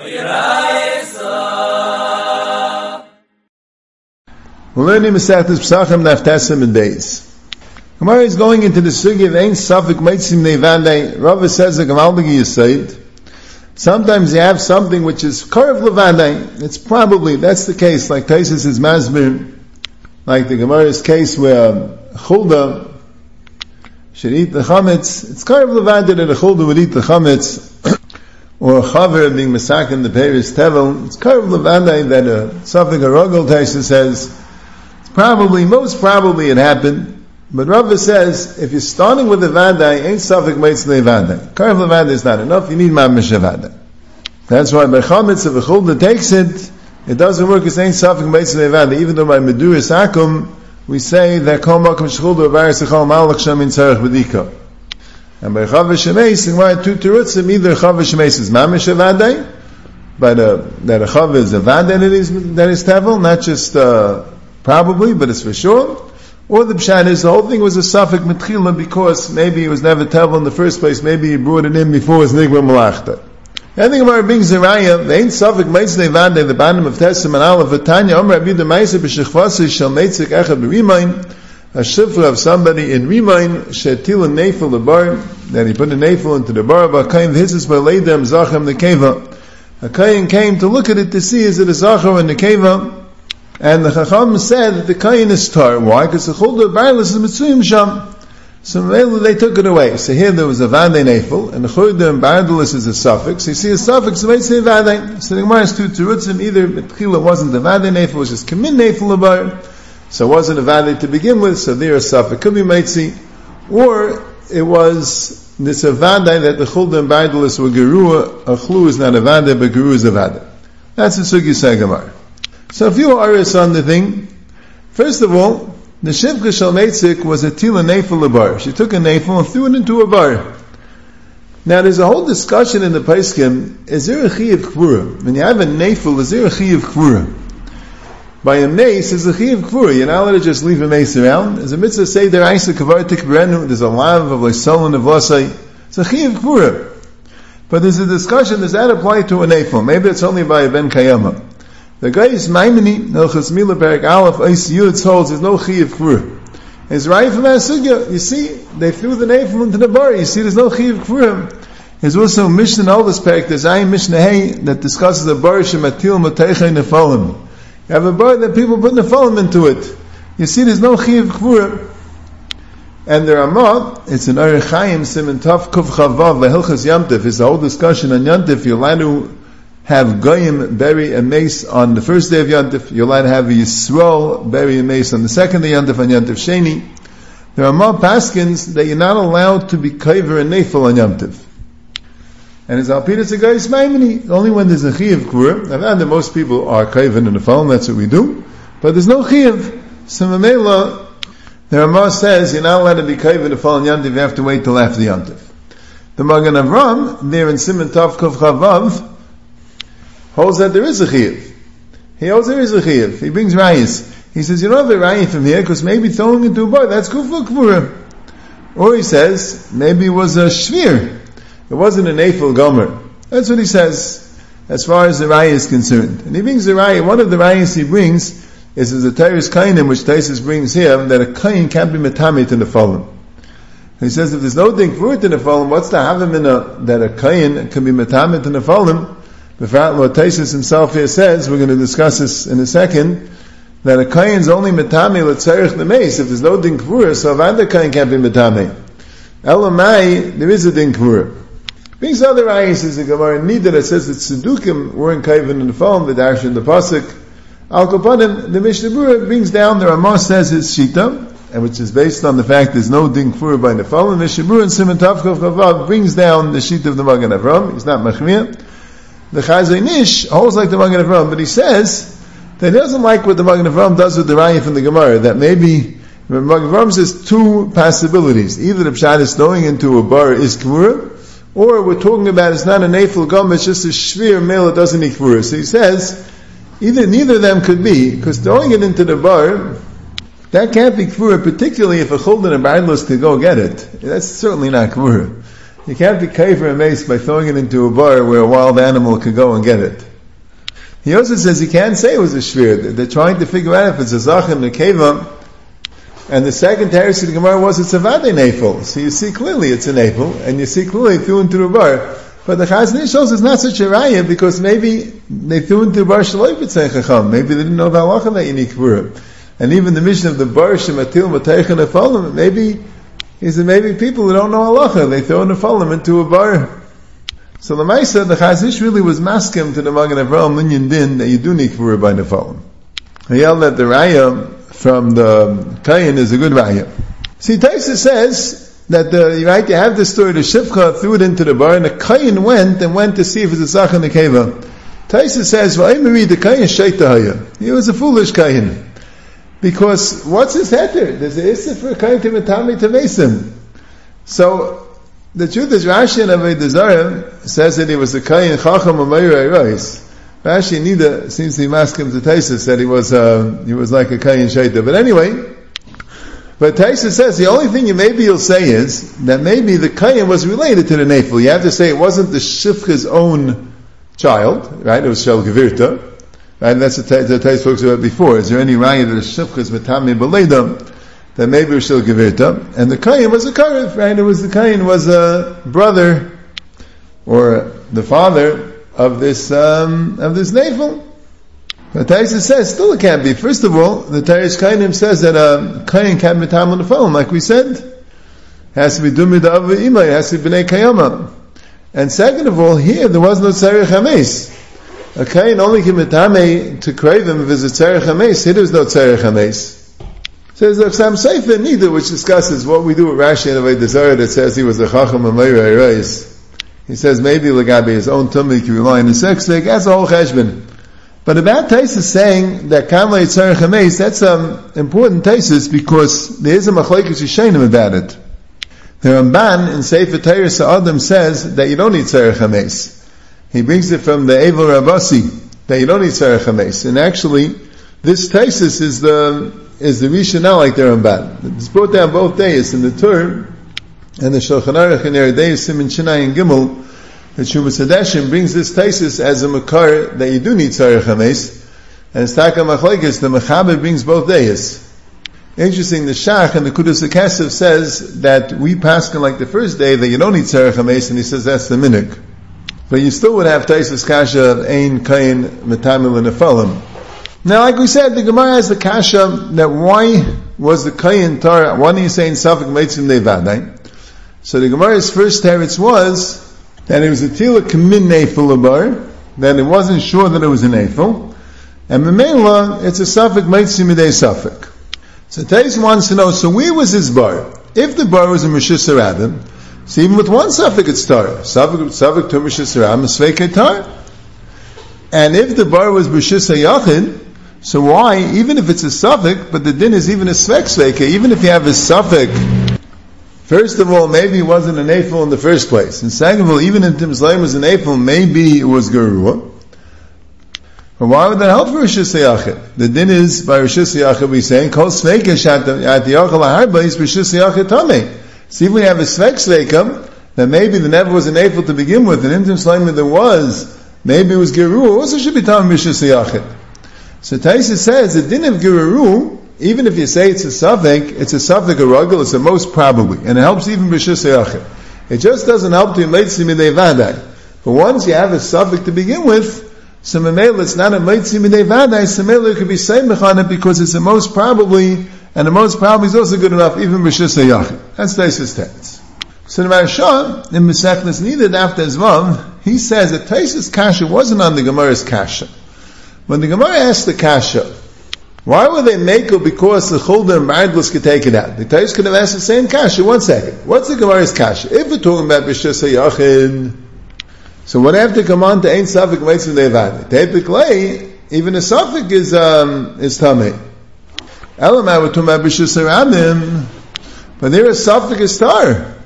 We're learning Masechtas Pesachim Naftasim and Beis. Gemara is going into the sugi of Ein Safik Meitzim Nevandei. Rava says a Gamaldagi Yisaid. Sometimes you have something which is Karav Levandei. It's probably, that's the case, like Taisus is Masbir, like the Gemara's case where um, Chulda should eat the Chametz. It's Karav Levandei that a Chulda would eat the Chametz, or a Chaver being Masak in the Paris Tevel. It's Karav Levandei that uh, a Safik Arogel Taisus says, Probably, most probably it happened. But Rava says, if you're starting with the Vadai, ain't Safik Meitz Vadai. Karev Levada is not enough, you need Mamish Vadai. That's why by Chametz, if a Chulda takes it, it doesn't work as ain't Safik Meitz Vadai, even though by Meduris Akum, we say that Kol Makom Shchulda Varis Echol Malach Shem in Tzarech B'dika. And by Chav Shemeis, why two Terutzim, either Chav Shemeis is Mamish Vadai, but uh, that a Chav is a Vadai that is, that is Tevel, not just, uh, Probably, but it's for sure. Or the pshat is the whole thing was a suffix mitchila because maybe it was never tevel in the first place. Maybe he brought it in before his nigma malachta. I think about being zeraya. The ain't suffix meitzne vande the bottom of tesim and aleph v'tanya omer rabbi the meise b'shechvasi shall meitzik echad b'rimayin a shifra of somebody in rimayin shetil a nefel the bar that he put a nefel into the bar but kain hisis by leidem zachem the keva. A kain came to look at it to see is it a zachar in the keva and the Chacham said that the Kayin is tar. Why? Because the Chulda Barlis is Mitzuyim Sham. So they took it away. So here there was a Vande Nefel, and the Chulda and Barlis is a suffix. So You see a suffix, so they say Vande. So the Gemara is two Terutzim, either Betchila wasn't the Vande Nefel, it was just Kamin Nefel about so it wasn't a Vande to begin with, so there a suffix. Could be Meitzi. Or it was this a that the Chulda and Barlis were Gerua, a Chlu is not a Vande, but Geru is a Vande. That's the Sugi Sagamar. So a few areas on the thing. First of all, the Shivka Shalmetzik was a tila nefel bar. She took a nefel and threw it into a bar. Now there's a whole discussion in the Paiskim, is there a chi of? When you have a nefel, is there a chi of kvura? By a mace, is a chi of kvura. You're not allowed to just leave a mace around. There's a mitzvah say there Isa Kavartik Brenu, there's a lav of like Solon of Lasai. It's a chi of. But there's a discussion, does that apply to a nefel? Maybe it's only by a ben kayama. The guy is Maimoni, Nelchas Mila Berg Aleph, Eis Yud holds there's no Chi of Kvur. It's right from Asugya. You see, they threw the name into the bar. You see, there's no Chi of Kvur. There's also Mishnah Alvis Perek, there's Ayin Mishnah Hay, that discusses the bar Shematil Mateicha Nefalim. You have a bar that people put Nefalim into it. You see, there's no Chi of Kvur. And the Ramah, it's an Arich Simon Tov Kuf Chavav, Lehilchas Yamtif, It's the whole discussion on Yamtif, you're allowed to have Goyim bury a mace on the first day of Yantif. You're allowed to have a Yisrael bury a mace on the second day of Yantif, on Yantif Sheni. There are more paskins that you're not allowed to be kaiver and nefel on Yantif. And it's a guy's maimini, only when there's a chiv kur. I've had that most people are kaiver in the phone, that's what we do. But there's no chiv. So Mamela, the Ramah says you're not allowed to be kaiver in the phone on Yantif, you have to wait till after Yantif. The Magen Avram, there in Simon Tav Kov Chavav, holds that there is a chiyuv. He holds there is a chiyuv. He brings rayas. He says, you don't have a from here because maybe throwing into a bar, that's kufa kvura. Or he says, maybe it was a shvir. It wasn't an afil gomer. That's what he says, as far as the raya is concerned. And he brings the raya, one of the rayas he brings is the Tyrus Kainim, which Taisus brings here, that a kain can't be metamit in the fallen. He says if there's no thing fruit in the fallen, what's the havim that a kain can be metamit in the fallen? what Taisus himself here says, we're going to discuss this in a second, that a kain's only metame letzerich the mace. If there's no din kvura, so avanda kain can't be metame. Elamai, there is a din. Brings other ayahs is the Gemara Nida that says that Sedukim were in kaiven in the phone, the dash in the pasuk. Al Kapanim, the Mishnah Berurah brings down, the Ramah says his shita, and which is based on the fact there's no din kvura by the phone. Mishnah Berurah and Simon Tavkov Chavav brings down the shita of the Magen Avram. He's not machmir. The Chazon Ish holds like the Magen Avram, but he says that he doesn't like what the Magen Avram does with the Raya from the Gemara, that maybe the Magen Avram says two possibilities. Either the Pshat is throwing into a bar is Kvura, or we're talking about it's not an Eiffel Gum, it's just a Shvir male that doesn't need Kvura. So he says, either neither of them could be, because throwing it into the bar, that can't be Kvura, particularly if a Chuldan and Barnless could go get it. That's certainly not Kvura. You can't be kaver a mace by throwing it into a bar where a wild animal could go and get it. He also says he can't say it was a shvir. They're trying to figure out if it's a zachem, a keva, and the second teres of the Gemara was it's a vade nafel. So you see clearly it's a nafel, and you see clearly threw into the bar. But the Chazon shows it's not such a raya because maybe they threw into the bar shaloi chacham. Maybe they didn't know the halacha that you need And even the mission of the bar shematil mataychen afalim, maybe he said maybe people who don't know halacha they throw an afalim into a bar. So the Maisa, the Chazish really was maskim to the Magen Avraham Minyan Din that you do need kibura by nefalim. He yelled that the raya from the Kayin is a good raya. See, Taisa says that the, right, you have this story, the Shivcha threw it into the bar, and the Kayin went and went to see if it's a Sach in the Keva. Taisa says, well, I read the Kayin Shaitahaya. He was a foolish Kayin. Because what's his heter? There's a Issa for Kayin to Matami to Mesim. So, the truth is, Rashi and Avodah says that he was a Kayin Chacham Amayra Erois. Rashi neither seems to be masking to Taisa that he was uh, he was like a Kayin Shaita. But anyway, but Taisa says the only thing you maybe you'll say is that maybe the Kayin was related to the Nefil. You have to say it wasn't the Shifcha's own child, right? It was Shel Gevirta. Right? And that's what the Taisa spoke about before. Is there any raya that the Shifcha's Matami Beledam that maybe was Shel Gevirta? And the Kayin was a Karev, right? It was the Kayin was a brother or the father of this um, of this navel. But Taisa says still it can't be. First of all, the Tarish Kainim says that a uh, Kain can't be tam on the phone, like we said. It has to be dumid of ima, it has to be bnei kayama. And second of all, here there was no tzarech hames. A Kain only can metame to crave him if it's a tzarech hames. Here there's no tzarech hames. Says the Sam Sefer neither, which discusses what we do with Rashi and Avodah Zarah that says he was a chacham and he says maybe Lagabi his own tummy can rely on the sex leg, that's a whole cheshbon. But about Taisus saying that Kamla Yitzhar Chameis, that's an important Taisus because there is a Machlekes Yishayim about it. The Ramban in Sefer Torah Sa'adim says that you don't need Tzarech Chameis. He brings it from the Evel Rabasi, that you don't need Tzarech Chameis. And actually, this Taisus is the, is the Rishonah like the Ramban. It's brought down both days in the Torah, and the Shulchan Aruch in Eredei Simin Shinai and Gimel, the Shumas brings this thesis as a makar that you do need Tzarech HaMes, and it's Taka Machlekes, the Mechaber brings both days. Interesting, the Shach and the Kudus Kesef says that we pass like the first day that you don't need Tzarech HaMes, and he says that's the minik. But you still would have Taisus Kasha of Ein, Kain, Metamil, and Nephalim. Now, like we said, the Gemara has the Kasha that why was the Kain Torah, why are you say in Safik Meitzim Nevadai? So the Gemara's first teretz was that it was a tila kamin nefil bar, that it wasn't sure that it was an nefil, and memela it's a suffix meitzim midei suffix. So Tais wants to know, so where was his bar? If the bar was a Meshus Rabim, so even with one suffix it's tar. Suffix, suffix to Meshus Rabim is sveik tar. And if the bar was Meshus Yachid, so why, even if it's a suffix, but the din is even a svek sveika, even if you have a suffix First of all, maybe it wasn't an Eiffel in the first place. And second of all, even if Timslaim was an Eiffel, maybe it was Garua. But why would that help for Rishis Yachid? The din is, by Rishis Yachid, we say, Kol Sveikish at the Yachal HaHarba is Rishis Yachid Tameh. See if we have a Sveik Sveikim, then maybe the never was an Eiffel to begin with, and in Timslaim there was, maybe it was Garua, also should be Tam Rishis Yachid. So Taisa says, the din of Garua, even if you say it's a suffix, it's a suffix a ruggle, it's the most probably, and it helps even b'shus It just doesn't help to meitzi midei vadai. But once you have a suffix to begin with, so it's not a meitzi midei vadai, so memela could be seimich on it because it's the most probably, and the most probably is also good enough even b'shus That's Taisus text. So the Maharsha, in Mesechnes needed after Zvav, he says that Taisus Kasha wasn't on the Gemara's Kasha. When the Gemara asked the Kasha, why would they make it because the Chulder and Mardlus could take it out? The Tais could have asked the same kasha. One second. What's the Gemara's kasha? If we're talking about Bishas Yachin, so what I have to come on to Ein Safik Meitzim Levad? Typically, even a Safik is, um, is Tameh. Elamai we're talking about Bishas Rabim, but there is Safik is Tar.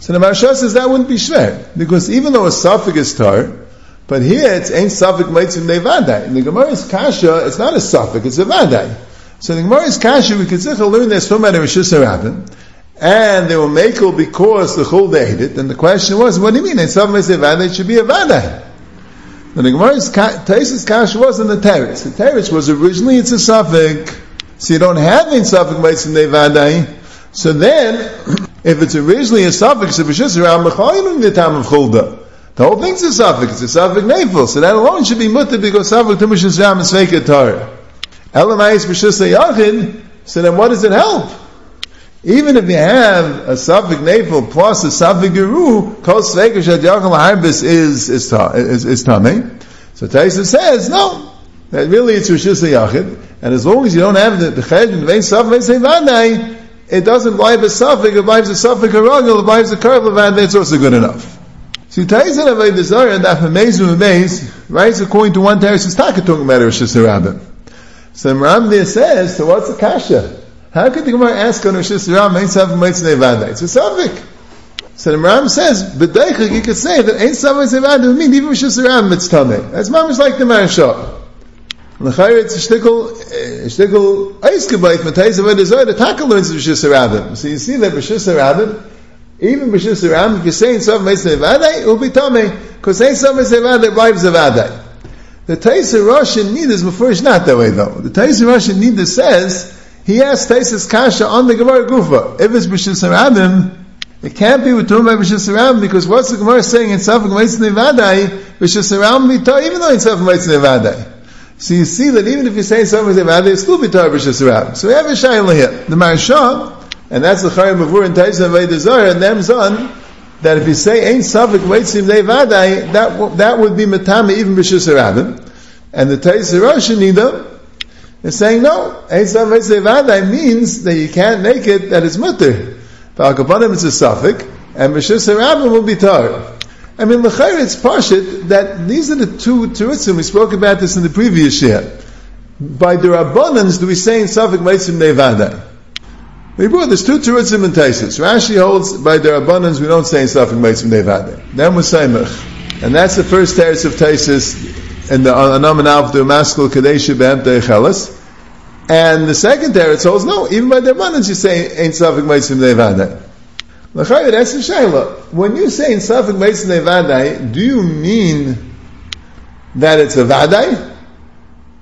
So the Maharsha says that wouldn't be shver. Because even though a Safik is Tar, but here it's ain't suffik meitzim nevadai. In the Gemara's kasha, it's not a suffik, it's a vadai. So in the Gemara's kasha, we could say learn this from Rishus Rabin, and they were makel because the chul they ate it. And the question was, what do you mean? In some ways, it should be a vaday. The Gemara's Taisus Kash was in the teretz. The teretz was originally it's a suffix, so you don't have any suffix in vaday. So then, if it's originally a suffix, it's just around the time of chulda, the whole thing's a suffix. It's a suffix nafel. So that alone should be mutter because suffix tumish ram is fake Torah. Elamais b'shus yachid. So then, what does it help? Even if you have a suffix nafel plus a suffix geru, kol sveika shad yachal harbis is is is is tame. So Taisa says no. That really it's rishus yachid, and as long as you don't have the the and vein suffix vadai, it doesn't blind a suffix. It blinds a suffix a ragel. It blinds a curve vadai. It's also good enough. So Taisa a desire and amazing amaze writes according to one Taisa is talking about rishus rabbin. So Ram there says, so what's the kasha? How could the Gemara ask on Rosh Hashanah, Ein Sav Meitzne Vada? It's a Savik. So the Ram says, B'deichik, you could say that Ein Sav Meitzne Vada would mean even Rosh Hashanah Mitztame. That's mamish like the Marashah. L'chayr it's a shtickle, eh, a shtickle eiskabayt, matayis avodah zoy, the taka learns Rosh Hashanah. So you see that Rosh Hashanah, even Rosh Hashanah, if you say Ein Sav Meitzne Vada, it will be Tame, because Ein Sav Meitzne Vada wives of Vada. The Taisa Russian Nidus before is not that way though. The Taisa Russian Nidus says, he asked Taisis Kasha on the Gemara Gufa. If it's B'shis Harabim, it can't be with by B'shis Harabim because what's the Gemara saying in Safak Meitzin Nevadai? B'shis Harabim Bitar, even though in Safak Meitzin Nevadai. So you see that even if you say Safak Meitzin Nevadai, it's still Bitar B'shis Harabim. So we have a Shayla here. The Marashah, and that's the Chayim Mavur and Taisa Vaidazar, and them on, that if you say Ein Safak Meitzin Nevadai, that, that would be Matama even B'shis Harabim. And the Taisa Rosh Nida, is saying no. Eisav Eisav means that you can't make it that is mutter. V'akapanim is a suffix, and Meshus Harabim will be tar. I mean, l'chayr it's pashit that these are the two terutzim. We spoke about this in the previous year. By the Rabbanans do we say in suffix Meitzim Nevada? We brought there's two terutzim and taisis. Rashi holds by their abundance, we don't say in suffix Meitzim Nevada. Then we say Mech. And that's the first teretz of taisis in the Anam and Av, the Maskul Kadesh Behem Teichelis. And the second teretz holds, no, even by the abundance you say, Ain't Safik Meitzim Nevadai. L'chayr, that's the shayla. When you say in Safik Meitzim Nevadai, do you mean that it's a Vadai?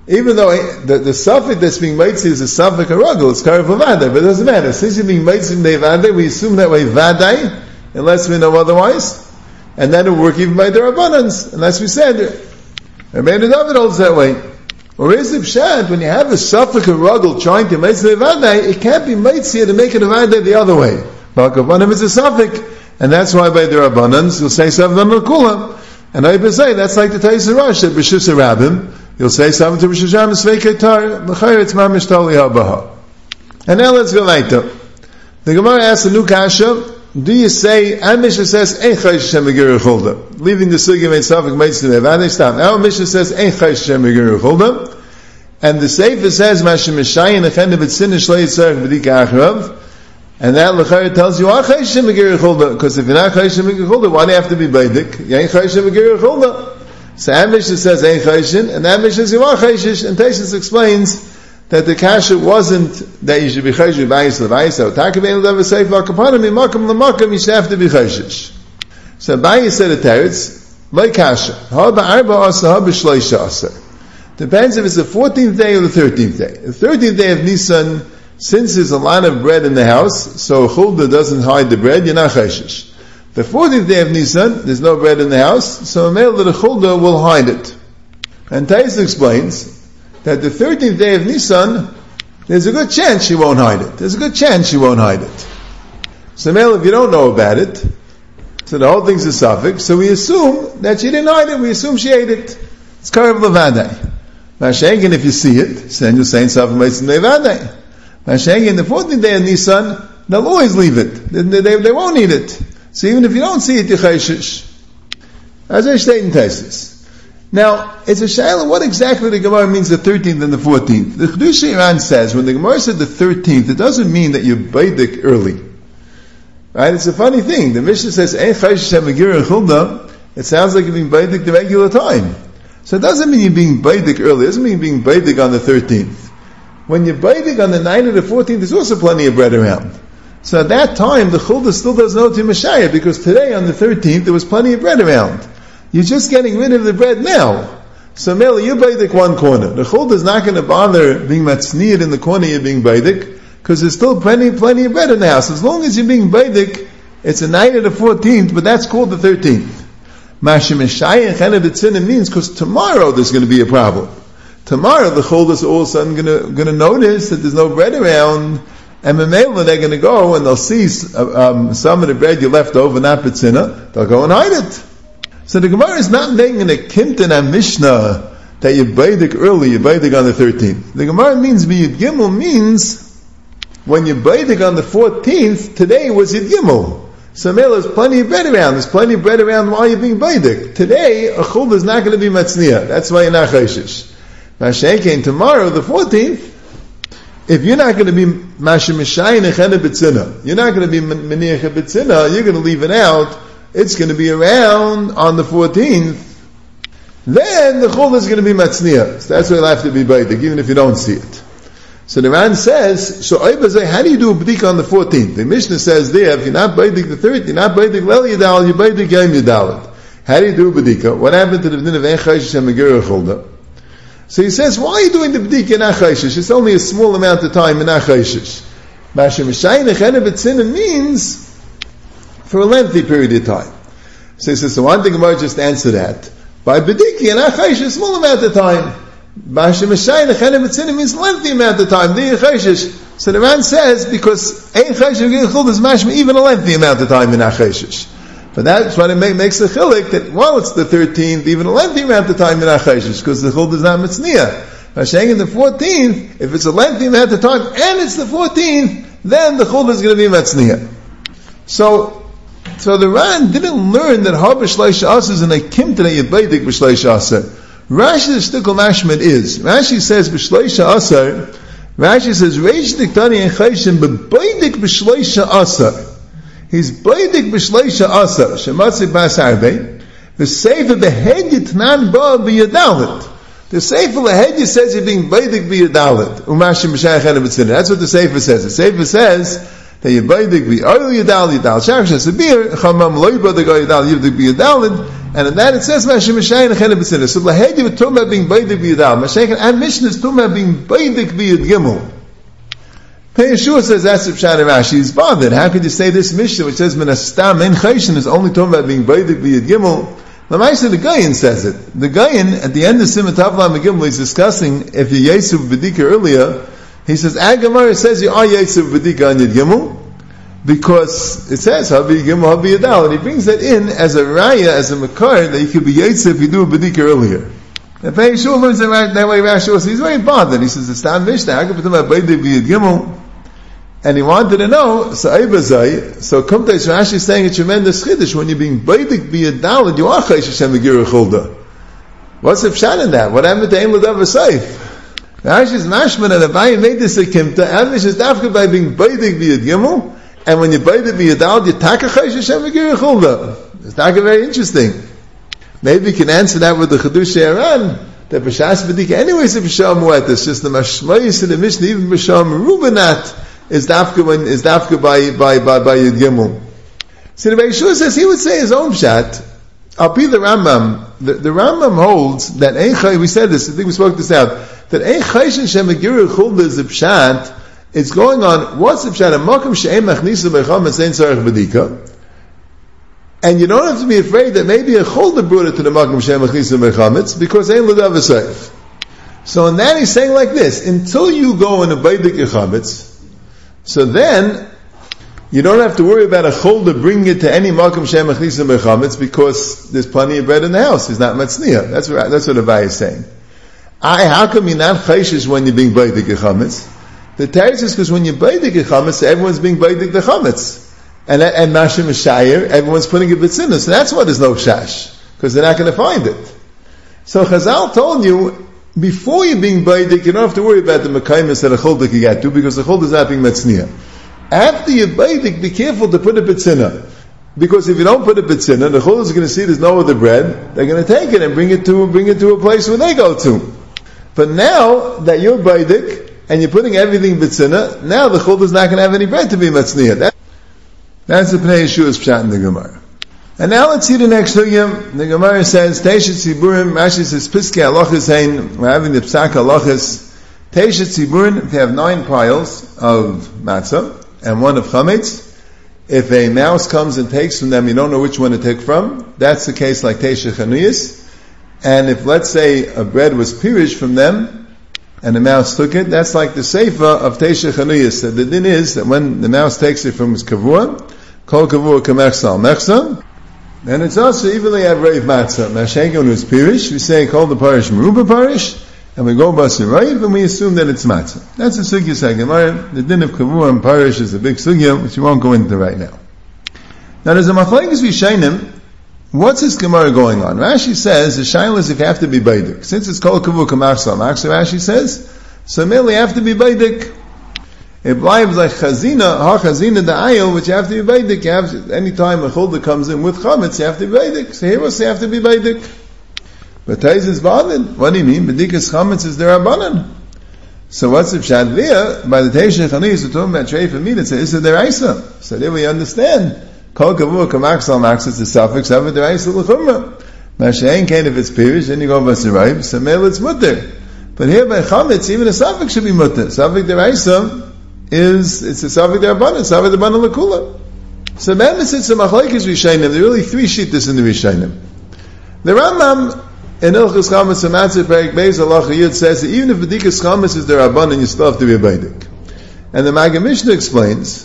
Even though the, the suffix that's being made is a suffix arugel, it's karev vadai, but it doesn't matter. Since you're being made nevadai, we assume that way vadai, unless we know otherwise, and then it will work even by their abundance, unless we said it. Rabbeinu David holds that way. Or is it pshat when you have a suffix ruggle trying to make vadai, it can't be meitzia to make it a vadai the other way. Balkavanim is a suffix, and that's why by the rabbanans you'll say on kula. And I say that's like the Tais Rosh that b'shus you'll say something to b'shus rabbim sveiketar l'chayr it's mamish tali habaha. And now let's go later. The Gemara asks a new kasha. Do you say, and Mishnah says, Ein Chayish Hashem Chulda. Leaving the Sugya Meit Safik Meit Sineh Vadei Stop. Now Mishnah says, Ein Chayish Hashem Chulda. And the Sefer says, Mashem Mishayin Echen Nevet Sin Shlei Yitzarech B'dik Achrav. And that Lechayr tells you, Ah Chayish Hashem Chulda. Because if you're not Chayish Hashem Megir Chulda, why do you have to be Beidik? You ain't Chayish Hashem Megir Chulda. So Mishnah says, Ein Chayish and that Mishnah says, You are Chayish And Teshis explains, that the kasha wasn't that you should be chayshish b'ayis levayis. So takavein lev seif v'akapanim imakam l'makam you should have to be chayshish. So Bayis said a teretz like kasha ha ba'arba asa ha b'shloisha asa. Depends if it's the 14th day or the 13th day. The 13th day of Nisan, since there's a lot of bread in the house, so chulda doesn't hide the bread, you're not chayshish. The 14th day of Nisan, there's no bread in the house, so a male a chulda will hide it. And Tais explains that the 13th day of Nisan, there's a good chance she won't hide it. There's a good chance she won't hide it. So, Mel, if you don't know about it, so the whole thing's a suffix, so we assume that she didn't hide it, we assume she ate it. It's Karev Levadai. Mashengen, if you see it, then you're saying Safim Levadai. Mashengen, the 14th day of Nisan, they'll always leave it. They, they, they, won't eat it. So even if you don't see it, you're chayshish. As I state in Tesis. Now, it's a shayla, what exactly the Gemara means the 13th and the 14th. The Chedush Iran says, when the Gemara said the 13th, it doesn't mean that you baidik early. Right? It's a funny thing. The Mishnah says, Ein chulda, it sounds like you're being baidik the regular time. So it doesn't mean you're being baidik early, it doesn't mean you're being baidik on the 13th. When you're baidik on the 9th or the 14th, there's also plenty of bread around. So at that time, the chulda still doesn't know to Messiah because today on the 13th there was plenty of bread around. You're just getting rid of the bread now. So Mela, you baidik one corner. The chulda is not going to bother being matzniad in the corner you're being baidik because there's still plenty, plenty of bread in the house. As long as you're being baidik, it's a night of the 14th, but that's called the 13th. Mashim Meshayach means because tomorrow there's going to be a problem. Tomorrow the chulda is all of a sudden going to notice that there's no bread around and Memela, they're going to go and they'll see uh, um, some of the bread you left over, not Bitsina, they'll go and hide it. So the Gemara is not making a Kimtan and Mishnah that you Baidik early, you Baidik on the 13th. The Gemara means Yud Gimel means when you Baidik on the 14th, today was Yud Gimel. So Mela, there's plenty of bread around. There's plenty of bread around while you're being Baidik. Today, a chul is not going to be Matzniah. That's why you're not Chayshish. Mashen tomorrow, the 14th, if you're not going to be mashim betzina, you're not going to be meniach betzina, you're going to leave it out. It's going to be around on the 14th. Then the chul is going to be matzniya. So that's why you'll have to be baidik, even if you don't see it. So the Ran says, so how do you do a b'dik on the 14th? The Mishnah says there, if you're not baidik the 13th, you're not baidik lel yadal, you're baidik yom yadalit. How do you do a? What happened to the din of Enchayish and Megirah Chulda? So he says, why are you doing the b'dik in Achayshish? It's only a small amount of time in Achayshish. Mashim Shayinach means for a lengthy period of time. So he says, so one thing Gemara just answer that. By b'diki in Achayshish, small amount of time. Mashim Shayinach means lengthy amount of time. The Achayshish. So the man says, because Ein Chayshish is even a lengthy amount of time in Achayshish. But that's what it make, makes the chilik that while it's the 13th, even a lengthy amount of time in Acheshish, because the chul is not mitzniya. By saying in the 14th, if it's a lengthy amount of time and it's the 14th, then the chul is going to be mitzniya. So, so the Ran didn't learn that har b'shleish asa is in a kim today yibaidik b'shleish asa. Rashi's stickle mashman is. Rashi says b'shleish asa, Rashi says, reish diktani and chayshim b'baidik b'shleish asa. He's baidik b'shleisha asa, shematzik bas harbe, the sefer behed yitnan ba b'yadalit. The sefer lehed says you're being baidik b'yadalit, umashim b'shayach ena That's what the sefer says. The sefer says, that you baidik b'oil yadal yadal shach shesabir, chamam loy badik yadal yivdik b'yadalit, and in that it says Mashim Mashayach ena b'tzina. So lehed talking about being baidik b'yadal. Mashayach and Mishnah is talking about being baidik b'yad gimel. Yeshua says that's Pshat Rashi. He's bothered. How could you say this Mishnah which says Menastam in Chayshin is only talking about being Baidik B'Yad Gimel? Lamaisa the Gayan says it. The Gayan at the end of Simon Tavlam Gimel he's discussing if you Yesuv B'Dika earlier. He says Agamar says you are Yesuv B'Dika on Yad Gimel because it says Habi Gimel Habi Yadal and he brings that in as a raya as a makar that you could be Yesuv if you do a B'Dika earlier. Pei Yeshua learns that, that way Rashi was he's very bothered. He says the Stam Mishnah how could you talk about B'Dika Gimel? And he wanted to know, so Eibazai, so Kumtais Rashi is saying a tremendous chiddush, when you're being baidik be a dalad, you are chayish Hashem chulda. What's the pshat in that? What happened to Ein Ladav Asayif? Rashi's mashman and Abayi made this a kimta, Amish is dafka by being baidik be a gimel, and when you baidik be a dalad, you taka chayish Hashem chulda. It's not very interesting. Maybe you can answer that with the Chedush Aaron, that B'shas B'dik anyways if B'sham Mu'et, it's just the Mashmayis in the Mishnah, even B'sham Rubenat, is dafka when is dafka by by by by Yud Gimel. So the Yeshua says he would say his own pshat. I'll be the Rambam. The, the Rambam holds that Ein we said this, I think we spoke this out, that Ein Chayshin Shemagiru Chulda is a pshat, it's going on, what's the pshat? A Makam She'em Machnisa Becham Sein Tzarech B'dika. And you don't have to be afraid that maybe a Chulda brought it to the Makam She'em Machnisa Bechametz, because Ein L'dav Asayif. So in that he's saying like this, until you go in a Baidik Yechametz, so then, you don't have to worry about a chol to bring it to any makom shem achnisim bechametz because there's plenty of bread in the house. It's not matzniya. That's what that's what Avai is saying. I, how come you're not chayshish when you're being chametz? The teretz is because when you're baidik chametz, everyone's being baidik the chametz. And, and mashim everyone's putting a bit in So that's why there's no shash. Because they're not going to find it. So Chazal told you, before you're being baidik, you don't have to worry about the mekaimis that a chuldik you get to, because the chuldik is not being metzniya. After you're baidik, be careful to put a bitzina. Because if you don't put a bitzina, the chuldik is going to see there's no other bread, they're going to take it and bring it to, bring it to a place where they go to. But now that you're baidik, and you're putting everything bitzina, now the chuldik is not going to have any bread to be metzniya. That's the Pnei Yeshua's Pshat in the Gemara. And now let's see the next sugya. The Gemara says, Teishet Tziburim, Rashi says, Piske Halachas Hein, we're having the Psak Halachas. Teishet Tziburim, if they have nine piles of matzah, and one of chametz, if a mouse comes and takes from them, you don't know which one to take from, that's the case like Teishet Chanuyas. And if, let's say, a bread was pirish from them, and the mouse took it, that's like the seifa of Teishet Chanuyas. That the din is that when the mouse takes it from his kavua, kol kavua kamechsal mechsal, and it's also even they have Rav Matzah. Mashenkin who's Pirish, we say call the parish Meruba parish, and we go Basir and we assume that it's Matzah. That's a sugya second. The din of Kavur and parish is a big sugya, which we won't go into right now. Now there's a machlekes Rishainim, What's this Gemara going on? Rashi says the shaila is if you have to be baidik. Since it's called kavu kamachsa, Rashi says, so merely have to be baidik. It lives like chazina, ha chazina the ayil, which you have to be baidik. You have to, any time a chulda comes in with chametz, you have to be baidik. So here say you have to be baidik. But Tais is banan. What do you mean? Bedikas chametz is there abanan. So what's the pshat there? By the Teisha Chanis, we're talking about treif and meat, it's a Issa. So there we understand. Kol kavu kamaksal maxis the suffix of a deraisa l'chumra. Mashain kain if it's pirish, then you go basirayim, so male it's mutter. But here by chametz, even a suffix should be mutter. Suffix deraisa, is it's a Savik Darabana, Savik Darabana Lakula. So Mammas it's a Machlaikis Rishainim. There are really three shittas in the Rishainim. The Rambam in Ilchus Chametz Amatzah Perik Beis Allah Yud says that even if Bedikas Chametz is Darabana, you still have to be a Baidik. And the Maggid Mishnah explains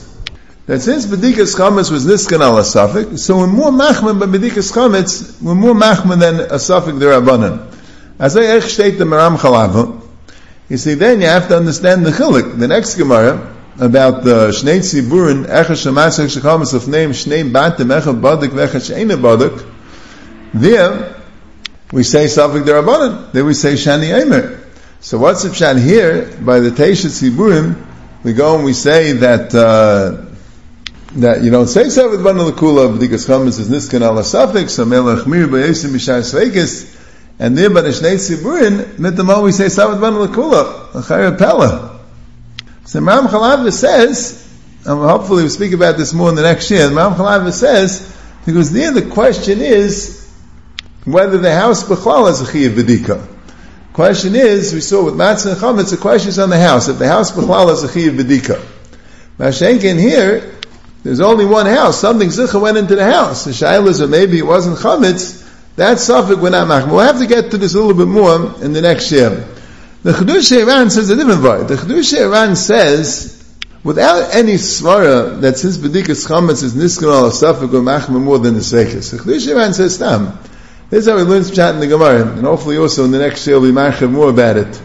that since Bedikas Chametz was Niskan al Safik, so we're more Machman by Bedikas Chametz, we're more Machman than a Safik Darabanan. As I state the Maram Chalavu, you see, then you have to understand the chilik. The next Gemara about the Shnei Tziburin, Echa Shematzach Shekamas of name Shnei Batim Echa Badik Vecha Sheina Badik. There, we say Safik Darabanan. There we say Shani Eimer. So what's the pshat here? By the Teisha Tziburim, we go and we say that, uh, that you don't say Safik Darabanan Lakula, B'dikas Chamas is Niskan Ala Safik, so Melech Mir B'yesim Mishar and there, but Shnei Tziburin, mitamah we say Savat Ban Lakula, Achayah Pella. So Ram Chalav says, and hopefully we'll speak about this more in the next year, Ram Chalav says, because there the question is, whether the house Bechlal is a Chiyav B'dika. Question is, we saw with Matzah and Chametz, the question is on the house. If the house Bechlal is a Chiyav B'dika. Mashenkin here, there's only one house. Something Zicha went into the house. The Shaila is, or maybe it wasn't Chametz, that's suffix we're not machmir. We'll have to get to this a little bit more in the next year. The Chedush Iran says a different word. The Chedush Iran says, without any svara that since Bedikas Chametz is niskan al suffix or machmir more than the Seichas. The Chedush Iran says, Tam. This is how we learn chat in the Gemara, and hopefully also in the next year we'll be more about it.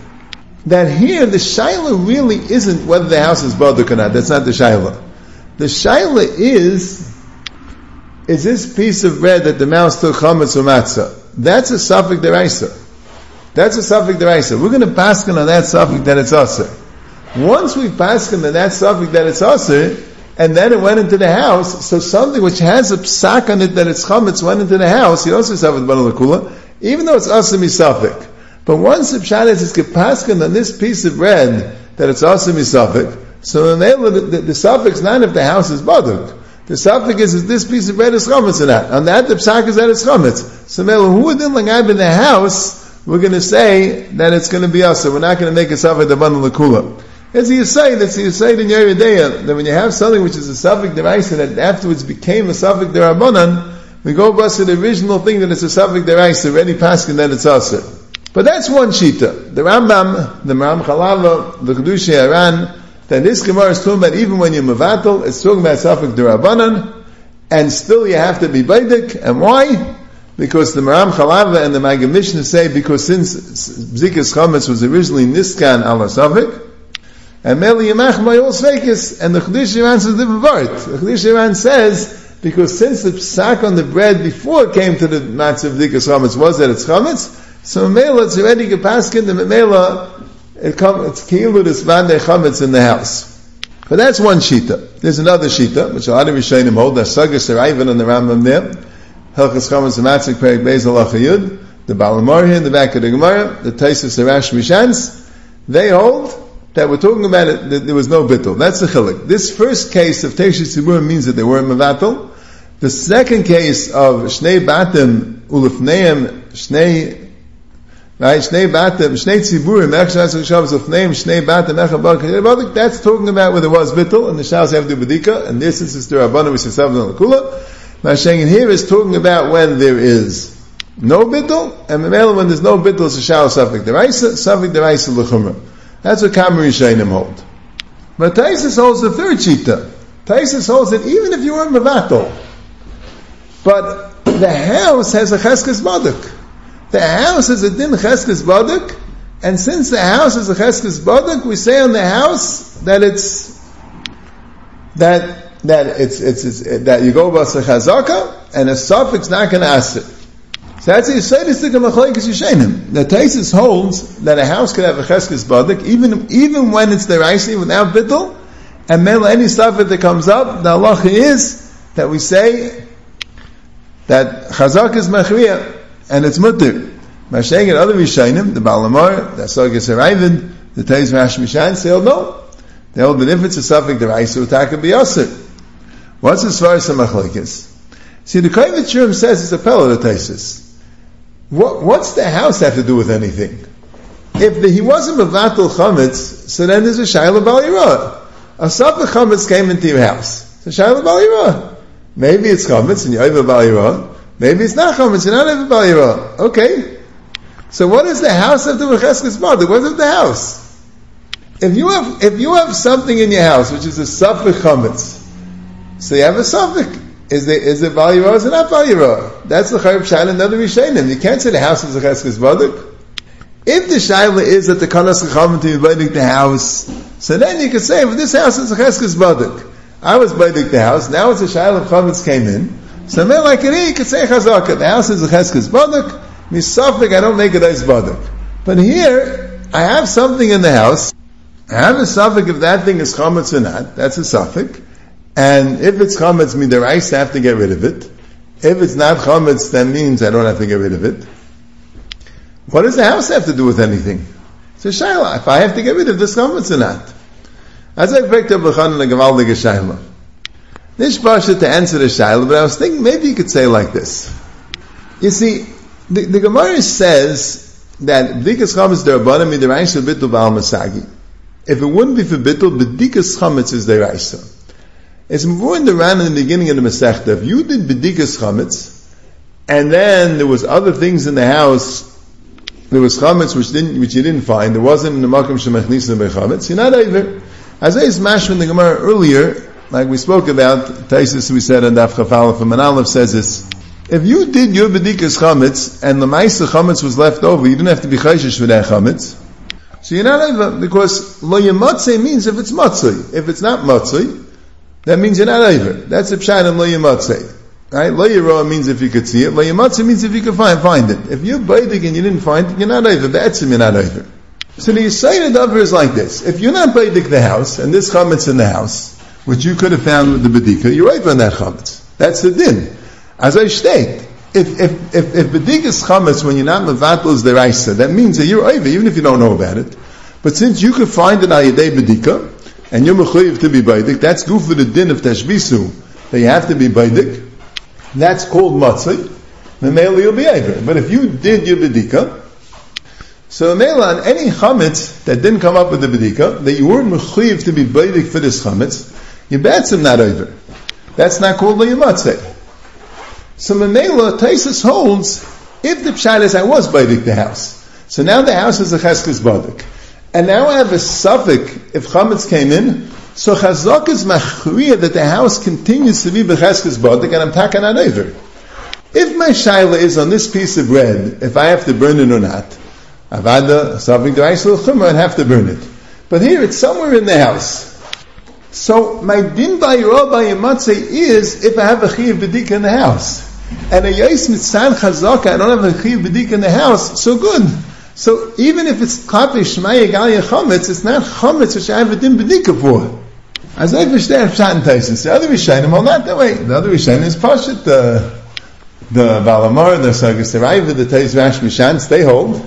That here the shaila really isn't whether the house is baduk or not. That's not the shaila. The shaila is is this piece of bread that the mouse took chametz or matzah. That's a suffix deraisa. That's a suffix deraisa. We're going to pass on that suffix that it's aser. Once we pass on that suffix that it's aser, and then it went into the house, so something which has a psak on it that it's chametz went into the house, you also suffix banalakula, even though it's aser misafik. But once the pshat is it's on this piece of bread that it's aser misafik, so the, the, the, the suffix not if the house is baduk. The suffix is, is this piece of bread is chametz or not. On that, the psak is that it's chametz. So, who would then like in the house, we're going to say that it's going to be us. So we're not going to make a suffix the bundle of kula. As you say, that's you say in Yeridea, that when you have something which is a suffix deraisa that afterwards became a suffix derabanan, we go back to the original thing that it's a suffix deraisa, ready paskin, then it's us. But that's one shita. The Rambam, the Ram Chalava, the Kedusha Aran, then this Gemara is talking about even when you're Mavatal, it's talking about Safik Durabanan, and still you have to be Baidik, and why? Because the Maram Chalava and the Magam Mishnah say, because since Bzikas Chametz was originally Niskan ala Safik, and Meli Yamach Mayol Sveikis, and the Chadish Iran says different. The Chadish Iran says, because since the psak on the bread before it came to the matzah of Bzikas Chametz was that it's Chametz, so Mela, it's already Gepaskin, the Mela, it come, it's kilu vande chametz in the house. But that's one shita. There's another shita, which a lot of Rishonim hold, that Sagas Even on the Rambam there, Helchas Chametz Matzik Perik Beis Alachayud, the Balamar here in the back of the Gemara, the Taisus Arash Mishans, they hold that we're talking about it, that there was no bittul. That's the chilik. This first case of Teishis Tzibur means that they weren't mevatel. The second case of Shnei Batim Ulufneim Shnei Right, Shnei Batim, Shnei Tziburim, Echshas Shabbos Ulufneim, Shnei Batim, Echabar, that's talking about where there was bittul, and the Shabbos have to Badika, and this is the Rabbanim, which is Sabbath and Lakula. Mashaying here is talking about when there is no bittul, and the mel when there's no bittul, it's a Shabbos Safik Deraisa, Safik Deraisa L'chumrah. That's what Kamari Shainim hold. But Taisus holds the third shita. Taisus holds that even if you were Mavato, but the house has a Cheskes Badak. The house is a Din Cheskes Badak, and since the house is a Cheskes Badak, we say on the house that it's, that, that it's, it's, it's that you go about Chazaka, and a suffix not going to ask it. So that's the Yisraelis to Machlekes Yishenim. The Taisis holds that a house could have a Cheskes Badik, even, even when it's the without Bittel, and Mela, any stuff that comes up, the halacha is that we say that Chazak is Machriya, and it's Mutter. Mashayim and other Yishenim, the Balamar, the Asagis Haravid, the Taiz Rash Mishan, say, oh no. They hold that if it's a suffix, the Raisi will take a Biyasir. What's as far as the Machlekes? See, the Kaivet Shurim says it's a Pella, the Taisis. What, what's the house have to do with anything? If the, he wasn't Mavatul Chametz, so then there's a Shaila Balira. A Sapa Chametz came into your house. A Shaila Balira. Maybe it's Chametz and you're over Balira. Maybe it's not Chametz, you're not over Balira. Okay. So what is the house of the do with What is the house? If you have, if you have something in your house which is a Sapa Chametz, so you have a Suffolk. Is it is it value or is it not value That's the Chayv Shaila and other Rishonim. You can't say the house is a Cheskes Badik. If the Shaila is that the Kanas Chachamim to be the house, so then you can say, well, this house is a Cheskes Badik. I was Baidik the house, now it's a Shaila of Chametz came in. So it, you can say Chazaka, the house is a Cheskes Badik, Misafik, I don't make it as Badik. But here, I have something in the house, I have a suffix if that thing is chametz or not. That's a suffix. And if it's chametz, mean the rice I have to get rid of it. If it's not chametz, that means I don't have to get rid of it. What does the house have to do with anything? It's a shayla. If I have to get rid of this chametz or not. As I picked up a Bechan and a shayla. This pasha to answer the shayla, but I was thinking maybe you could say like this. You see, the, the Gemara says that b'dikas chametz derabana midiraisa bitul ba'al masagi. If it wouldn't be for bitul, b'dikas chametz is deraisa. It's more in the Ran in the beginning of the Masechta. If you did Bedikas Chametz, and then there was other things in the house, there was Chametz which didn't, which you didn't find, there wasn't in the Makam Shemachnis by Chametz, you're not either. As I smashed in the Gemara earlier, like we spoke about, Taisis we said on Daf Chafalef, and Manalef says this, if you did your Bedikas Chametz, and the Maisa Chametz was left over, you didn't have to be Chayshish for that Chametz, so you're not over, because Lo means if it's Matzui. If it's not Matzui, that means you're not over. That's a pshat in lo yimatzeh. Right? Lo yirah means if you could see it. Lo yimatzeh means if you could find, find it. If you're baidik and you didn't find it, you're not over. Be'etzim, you're not over. So the Yisayid over is like this. If you're not baidik the house, and this chametz in the house, which you could have found with the bedika, you're right on that chametz. That's the din. As I state, if if if, if bedika is chametz when you're not mevatel is the raisa, that means that you're over, even if you don't know about it. But since you could find it ayadei bedika, and you're mechuyev to be baidik, that's good for the din of tashbisu, that you have to be baidik. That's called matzah. The male you'll be over. But if you did your bedika, so the male on any chametz that didn't come up with the bedika, that you weren't mechuyev to be baidik for this chametz, your batsim not over. That's not called matzah. So Mamela, Taisus holds, if the pshat is I was baidik the house, so now the house is a cheskes badik. And now I have a suffix if chametz came in. So chazak is machriya that the house continues to be becheskes badik, and I'm taking on over. If my shaila is on this piece of bread, if I have to burn it or not, avada suffix do I have to burn it. But here it's somewhere in the house. So my din by by matzeh is if I have a chiyav bedik in the house. And a yais mitzan chazaka, I don't have a chiyav bedik in the house, so good. So even if it's Klapi Shmaya Galia Chometz, it's not Chometz which I have a Dim Bedika for. As I understand Pshat and the other Rishonim are not that way. The other Rishonim is Pashit, the, the Balamar, the Sagas the Tais Rash Mishan, they hold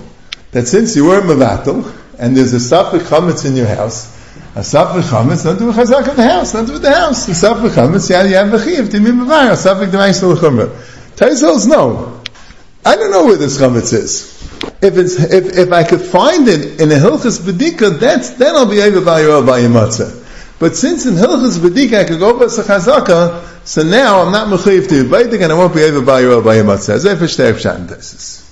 that since you were Mavatal, and there's a safek chametz in your house, a safek chametz, don't do a chazaka in the house, don't do it in the. A yeah, you have a chiv, timim b'var, a safek d'mayis l'chumra. Taisels, no. I don't know where this chametz is. If it's, if, if I could find it in a hilchas bedika, that's, then I'll be able to buy your buy your matzah. But since in hilchas bedika I could go over chazaka, so now I'm not mechayiv to baitik and I won't be able to buy your buy your matzah. As if it's there, Oh,